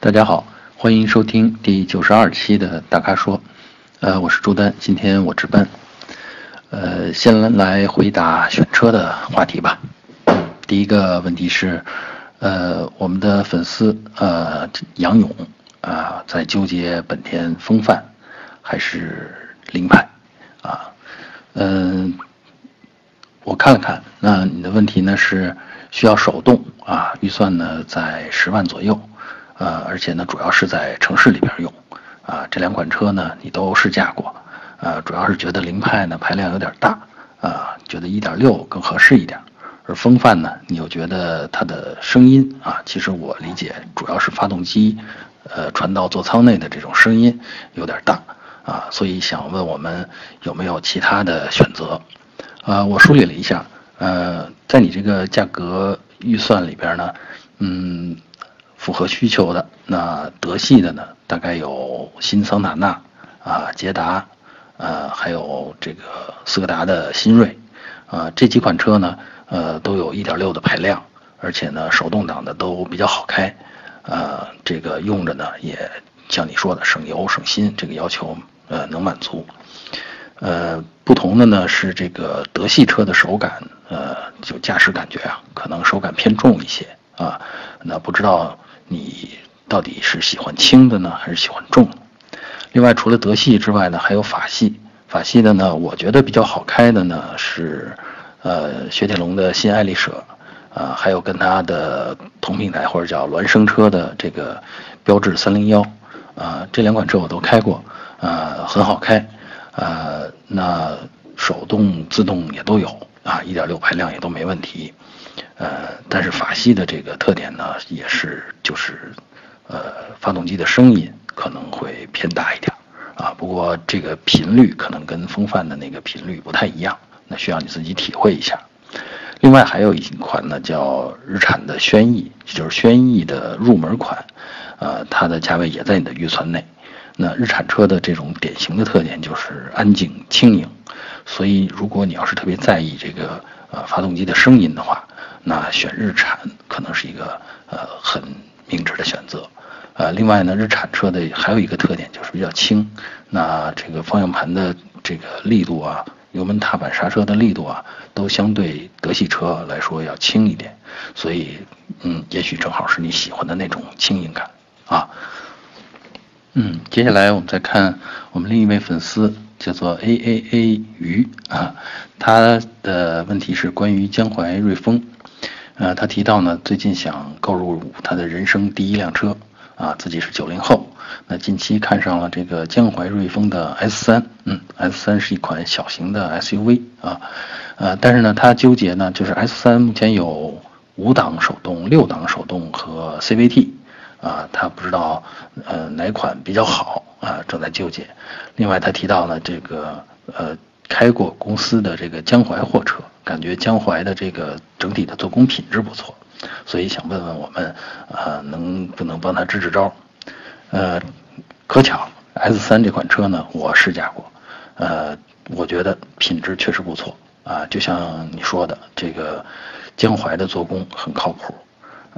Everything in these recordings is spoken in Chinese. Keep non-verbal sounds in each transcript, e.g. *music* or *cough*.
大家好，欢迎收听第九十二期的大咖说，呃，我是朱丹，今天我值班，呃，先来回答选车的话题吧。第一个问题是，呃，我们的粉丝呃杨勇啊在纠结本田锋范还是凌派啊，嗯，我看了看，那你的问题呢是需要手动啊，预算呢在十万左右。呃，而且呢，主要是在城市里边用，啊，这两款车呢，你都试驾过，呃，主要是觉得凌派呢排量有点大，啊，觉得1.6更合适一点，而风范呢，你又觉得它的声音啊，其实我理解主要是发动机，呃，传到座舱内的这种声音有点大，啊，所以想问我们有没有其他的选择，呃，我梳理了一下，呃，在你这个价格预算里边呢，嗯。符合需求的那德系的呢，大概有新桑塔纳啊、捷达，呃，还有这个斯柯达的新锐，啊，这几款车呢，呃，都有1.6的排量，而且呢，手动挡的都比较好开，呃，这个用着呢，也像你说的省油省心，这个要求呃能满足。呃，不同的呢是这个德系车的手感，呃，就驾驶感觉啊，可能手感偏重一些啊，那不知道。你到底是喜欢轻的呢，还是喜欢重？另外，除了德系之外呢，还有法系。法系的呢，我觉得比较好开的呢是，呃，雪铁龙的新爱丽舍，啊，还有跟它的同平台或者叫孪生车的这个标致三零幺，啊，这两款车我都开过，啊，很好开，啊，那手动、自动也都有，啊，一点六排量也都没问题。呃，但是法系的这个特点呢，也是就是，呃，发动机的声音可能会偏大一点，啊，不过这个频率可能跟风范的那个频率不太一样，那需要你自己体会一下。另外还有一款呢，叫日产的轩逸，就是轩逸的入门款，呃，它的价位也在你的预算内。那日产车的这种典型的特点就是安静轻盈，所以如果你要是特别在意这个呃发动机的声音的话，那选日产可能是一个呃很明智的选择，呃，另外呢，日产车的还有一个特点就是比较轻，那这个方向盘的这个力度啊，油门踏板刹车的力度啊，都相对德系车来说要轻一点，所以嗯，也许正好是你喜欢的那种轻盈感啊。嗯，接下来我们再看我们另一位粉丝叫做 A A A 鱼啊，他的问题是关于江淮瑞风。呃，他提到呢，最近想购入他的人生第一辆车，啊，自己是九零后，那近期看上了这个江淮瑞风的 S 三，嗯，S 三是一款小型的 SUV 啊，呃，但是呢，他纠结呢，就是 S 三目前有五档手动、六档手动和 CVT，啊，他不知道呃哪款比较好啊，正在纠结。另外，他提到呢，这个呃。开过公司的这个江淮货车，感觉江淮的这个整体的做工品质不错，所以想问问我们，呃，能不能帮他支支招？呃，可巧 S 三这款车呢，我试驾过，呃，我觉得品质确实不错啊，就像你说的，这个江淮的做工很靠谱。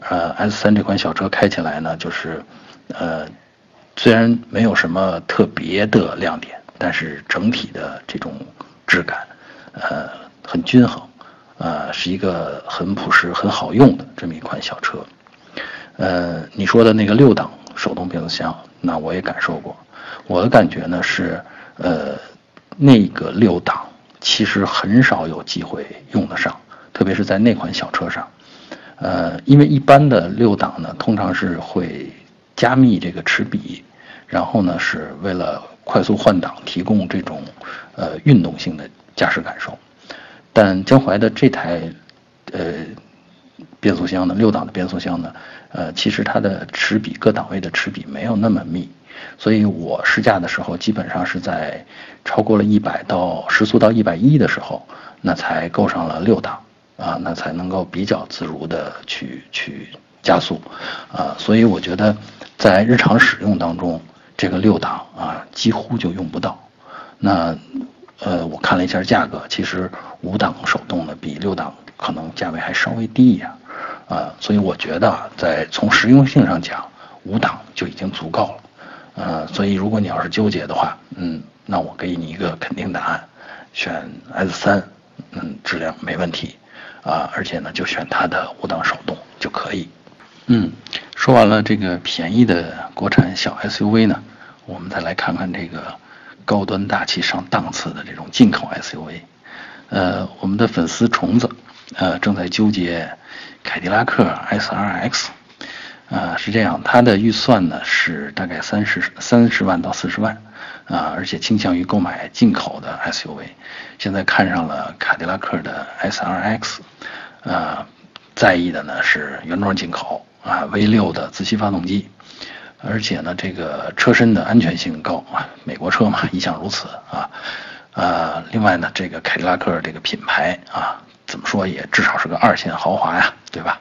呃，S 三这款小车开起来呢，就是呃，虽然没有什么特别的亮点。但是整体的这种质感，呃，很均衡，呃，是一个很朴实、很好用的这么一款小车。呃，你说的那个六档手动变速箱，那我也感受过。我的感觉呢是，呃，那个六档其实很少有机会用得上，特别是在那款小车上。呃，因为一般的六档呢，通常是会加密这个齿比，然后呢是为了。快速换挡提供这种呃运动性的驾驶感受，但江淮的这台呃变速箱呢，六档的变速箱呢，呃，其实它的齿比各档位的齿比没有那么密，所以我试驾的时候基本上是在超过了一百到时速到一百一的时候，那才够上了六档啊，那才能够比较自如的去去加速啊，所以我觉得在日常使用当中。这个六档啊，几乎就用不到。那，呃，我看了一下价格，其实五档手动的比六档可能价位还稍微低一点，啊，所以我觉得在从实用性上讲，五档就已经足够了。呃，所以如果你要是纠结的话，嗯，那我给你一个肯定答案，选 S 三，嗯，质量没问题，啊，而且呢就选它的五档手动就可以。嗯，说完了这个便宜的国产小 SUV 呢，我们再来看看这个高端大气上档次的这种进口 SUV。呃，我们的粉丝虫子，呃，正在纠结凯迪拉克 SRX。啊，是这样，他的预算呢是大概三十三十万到四十万，啊，而且倾向于购买进口的 SUV。现在看上了凯迪拉克的 SRX，啊，在意的呢是原装进口啊，V6 的自吸发动机，而且呢这个车身的安全性高啊，美国车嘛 *laughs* 一向如此啊，啊，另外呢这个凯迪拉克这个品牌啊，怎么说也至少是个二线豪华呀，对吧？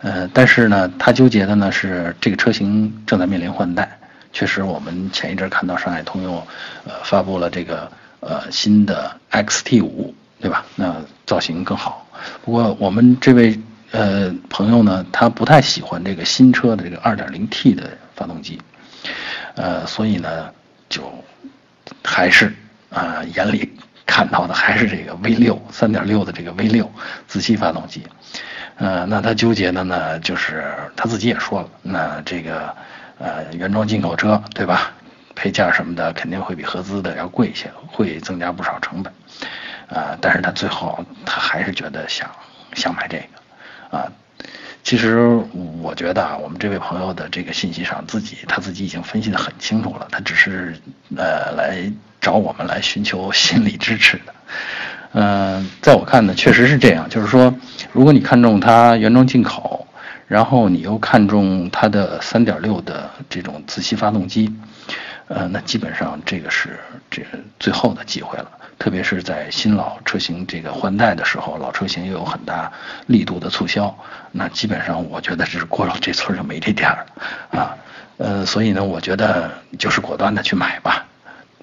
呃，但是呢，他纠结的呢是这个车型正在面临换代。确实，我们前一阵看到上海通用，呃，发布了这个呃新的 XT 五，对吧？那造型更好。不过我们这位呃朋友呢，他不太喜欢这个新车的这个 2.0T 的发动机，呃，所以呢，就还是啊眼里看到的还是这个 V 六三点六的这个 V 六自吸发动机。呃，那他纠结的呢，就是他自己也说了，那这个呃原装进口车，对吧？配件什么的肯定会比合资的要贵一些，会增加不少成本。啊，但是他最后他还是觉得想想买这个。啊，其实我觉得啊，我们这位朋友的这个信息上，自己他自己已经分析的很清楚了，他只是呃来找我们来寻求心理支持的。嗯，在我看呢，确实是这样。就是说，如果你看中它原装进口，然后你又看中它的3.6的这种自吸发动机，呃，那基本上这个是这最后的机会了。特别是在新老车型这个换代的时候，老车型又有很大力度的促销，那基本上我觉得是过了这村就没这店了啊。呃，所以呢，我觉得就是果断的去买吧。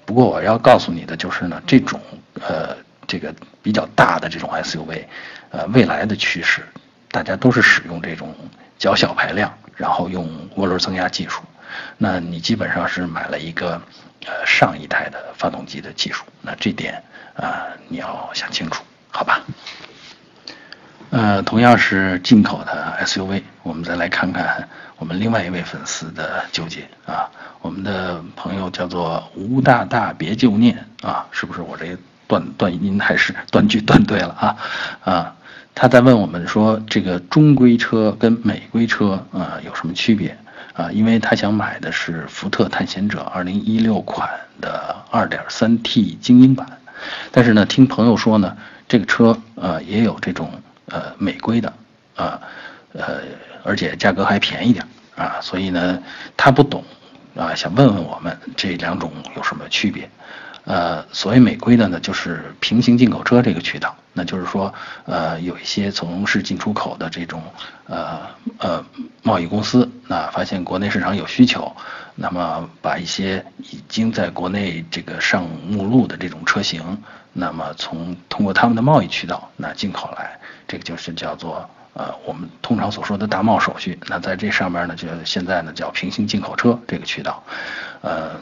不过我要告诉你的就是呢，这种呃。这个比较大的这种 SUV，呃，未来的趋势，大家都是使用这种较小排量，然后用涡轮增压技术。那你基本上是买了一个呃上一代的发动机的技术，那这点啊你要想清楚，好吧？呃，同样是进口的 SUV，我们再来看看我们另外一位粉丝的纠结啊，我们的朋友叫做吴大大别旧念啊，是不是我这？断断音还是断句断对了啊啊！他在问我们说，这个中规车跟美规车啊有什么区别啊？因为他想买的是福特探险者2016款的 2.3T 精英版，但是呢，听朋友说呢，这个车呃也有这种呃美规的啊呃，而且价格还便宜点啊，所以呢，他不懂啊，想问问我们这两种有什么区别。呃，所谓美规的呢，就是平行进口车这个渠道，那就是说，呃，有一些从事进出口的这种呃呃贸易公司，那发现国内市场有需求，那么把一些已经在国内这个上目录的这种车型，那么从通过他们的贸易渠道那进口来，这个就是叫做呃我们通常所说的大贸手续。那在这上面呢，就现在呢叫平行进口车这个渠道，呃，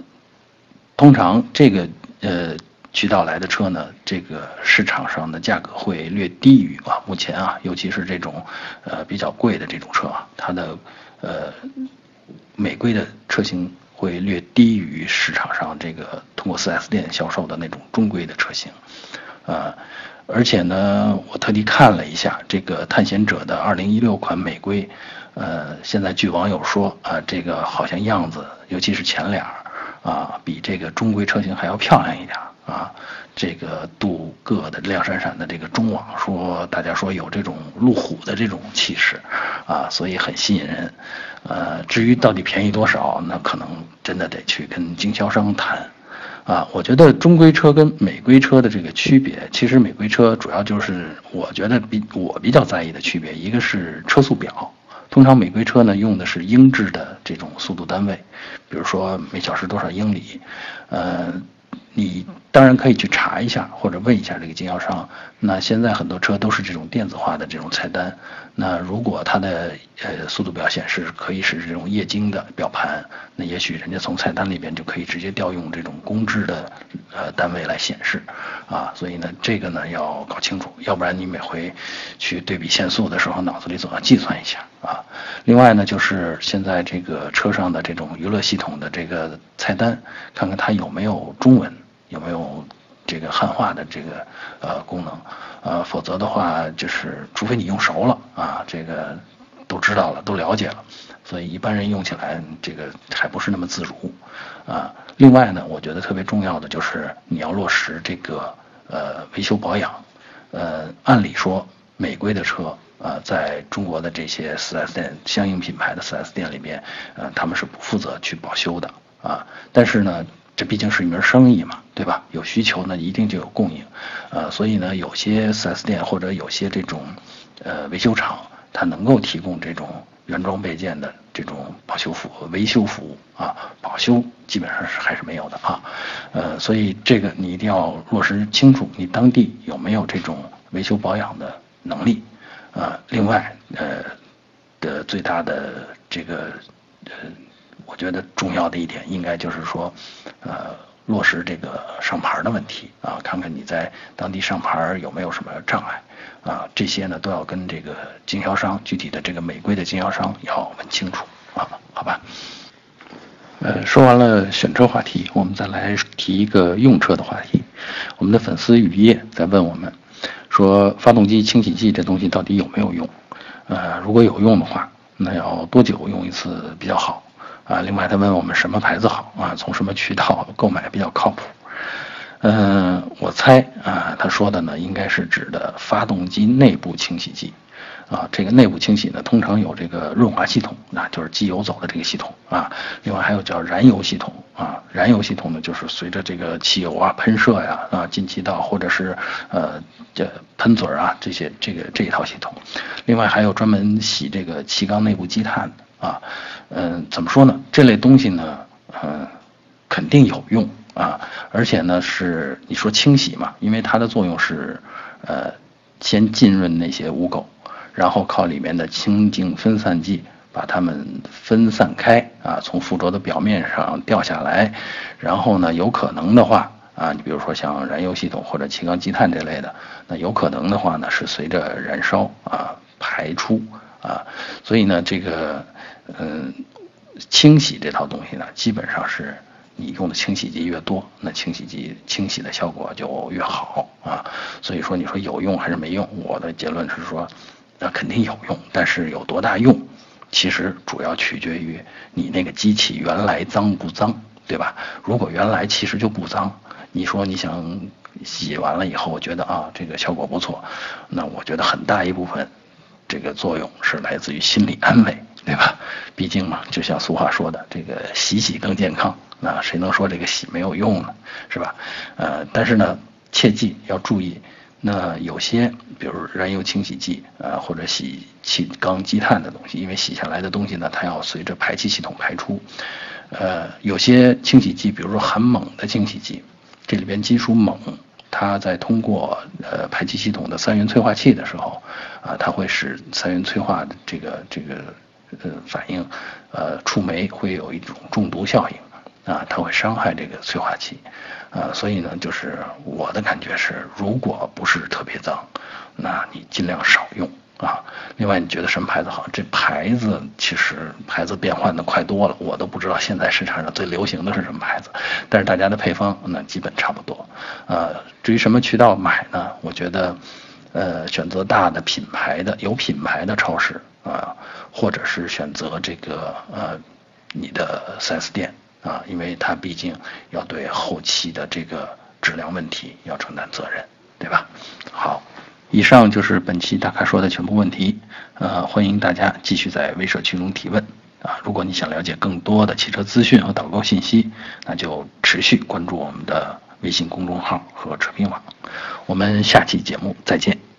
通常这个。呃，渠道来的车呢，这个市场上的价格会略低于啊，目前啊，尤其是这种呃比较贵的这种车啊，它的呃美规的车型会略低于市场上这个通过 4S 店销售的那种中规的车型，啊，而且呢，我特地看了一下这个探险者的2016款美规，呃，现在据网友说啊，这个好像样子，尤其是前脸。啊，比这个中规车型还要漂亮一点啊！这个镀铬的亮闪闪的这个中网，说大家说有这种路虎的这种气势啊，所以很吸引人。呃，至于到底便宜多少，那可能真的得去跟经销商谈啊。我觉得中规车跟美规车的这个区别，其实美规车主要就是我觉得比我比较在意的区别，一个是车速表。通常美规车呢用的是英制的这种速度单位，比如说每小时多少英里，呃，你当然可以去查一下或者问一下这个经销商。那现在很多车都是这种电子化的这种菜单，那如果它的呃速度表显示可以是这种液晶的表盘，那也许人家从菜单里边就可以直接调用这种公制的呃单位来显示啊。所以呢，这个呢要搞清楚，要不然你每回去对比限速的时候，脑子里总要计算一下啊。另外呢，就是现在这个车上的这种娱乐系统的这个菜单，看看它有没有中文，有没有这个汉化的这个呃功能，呃，否则的话就是，除非你用熟了啊，这个都知道了，都了解了，所以一般人用起来这个还不是那么自如啊。另外呢，我觉得特别重要的就是你要落实这个呃维修保养，呃，按理说美规的车。呃，在中国的这些 4S 店，相应品牌的 4S 店里边，呃，他们是不负责去保修的啊。但是呢，这毕竟是一门生意嘛，对吧？有需求呢，一定就有供应，呃，所以呢，有些 4S 店或者有些这种呃维修厂，它能够提供这种原装备件的这种保修服务、维修服务啊。保修基本上是还是没有的啊。呃，所以这个你一定要落实清楚，你当地有没有这种维修保养的能力。啊，另外，呃，的最大的这个，呃，我觉得重要的一点，应该就是说，呃，落实这个上牌的问题啊，看看你在当地上牌有没有什么障碍啊，这些呢都要跟这个经销商具体的这个美规的经销商要问清楚啊，好吧？呃，说完了选车话题，我们再来提一个用车的话题。我们的粉丝雨夜在问我们。说发动机清洗剂这东西到底有没有用？呃，如果有用的话，那要多久用一次比较好？啊，另外他问我们什么牌子好啊？从什么渠道购买比较靠谱？嗯，我猜啊，他说的呢应该是指的发动机内部清洗剂。啊，这个内部清洗呢，通常有这个润滑系统，那就是机油走的这个系统啊。另外还有叫燃油系统啊，燃油系统呢，就是随着这个汽油啊喷射呀啊进气道或者是呃这喷嘴啊这些这个这一套系统。另外还有专门洗这个气缸内部积碳啊。嗯，怎么说呢？这类东西呢，嗯，肯定有用啊。而且呢，是你说清洗嘛，因为它的作用是呃先浸润那些污垢。然后靠里面的清净分散剂把它们分散开啊，从附着的表面上掉下来，然后呢，有可能的话啊，你比如说像燃油系统或者气缸积碳这类的，那有可能的话呢，是随着燃烧啊排出啊，所以呢，这个嗯，清洗这套东西呢，基本上是你用的清洗剂越多，那清洗剂清洗的效果就越好啊，所以说你说有用还是没用？我的结论是说。那肯定有用，但是有多大用，其实主要取决于你那个机器原来脏不脏，对吧？如果原来其实就不脏，你说你想洗完了以后，我觉得啊这个效果不错，那我觉得很大一部分这个作用是来自于心理安慰，对吧？毕竟嘛，就像俗话说的，这个洗洗更健康，那谁能说这个洗没有用呢？是吧？呃，但是呢，切记要注意。那有些，比如燃油清洗剂啊，或者洗气缸积碳的东西，因为洗下来的东西呢，它要随着排气系统排出。呃，有些清洗剂，比如说含锰的清洗剂，这里边金属锰，它在通过呃排气系统的三元催化器的时候，啊，它会使三元催化的这个这个呃反应，呃触媒会有一种中毒效应，啊，它会伤害这个催化剂。啊，所以呢，就是我的感觉是，如果不是特别脏，那你尽量少用啊。另外，你觉得什么牌子好？这牌子其实牌子变换的快多了，我都不知道现在市场上最流行的是什么牌子。但是大家的配方那基本差不多。呃，至于什么渠道买呢？我觉得，呃，选择大的品牌的有品牌的超市啊，或者是选择这个呃你的 4S 店。啊，因为它毕竟要对后期的这个质量问题要承担责任，对吧？好，以上就是本期大咖说的全部问题。呃，欢迎大家继续在微社区中提问。啊，如果你想了解更多的汽车资讯和导购信息，那就持续关注我们的微信公众号和车评网。我们下期节目再见。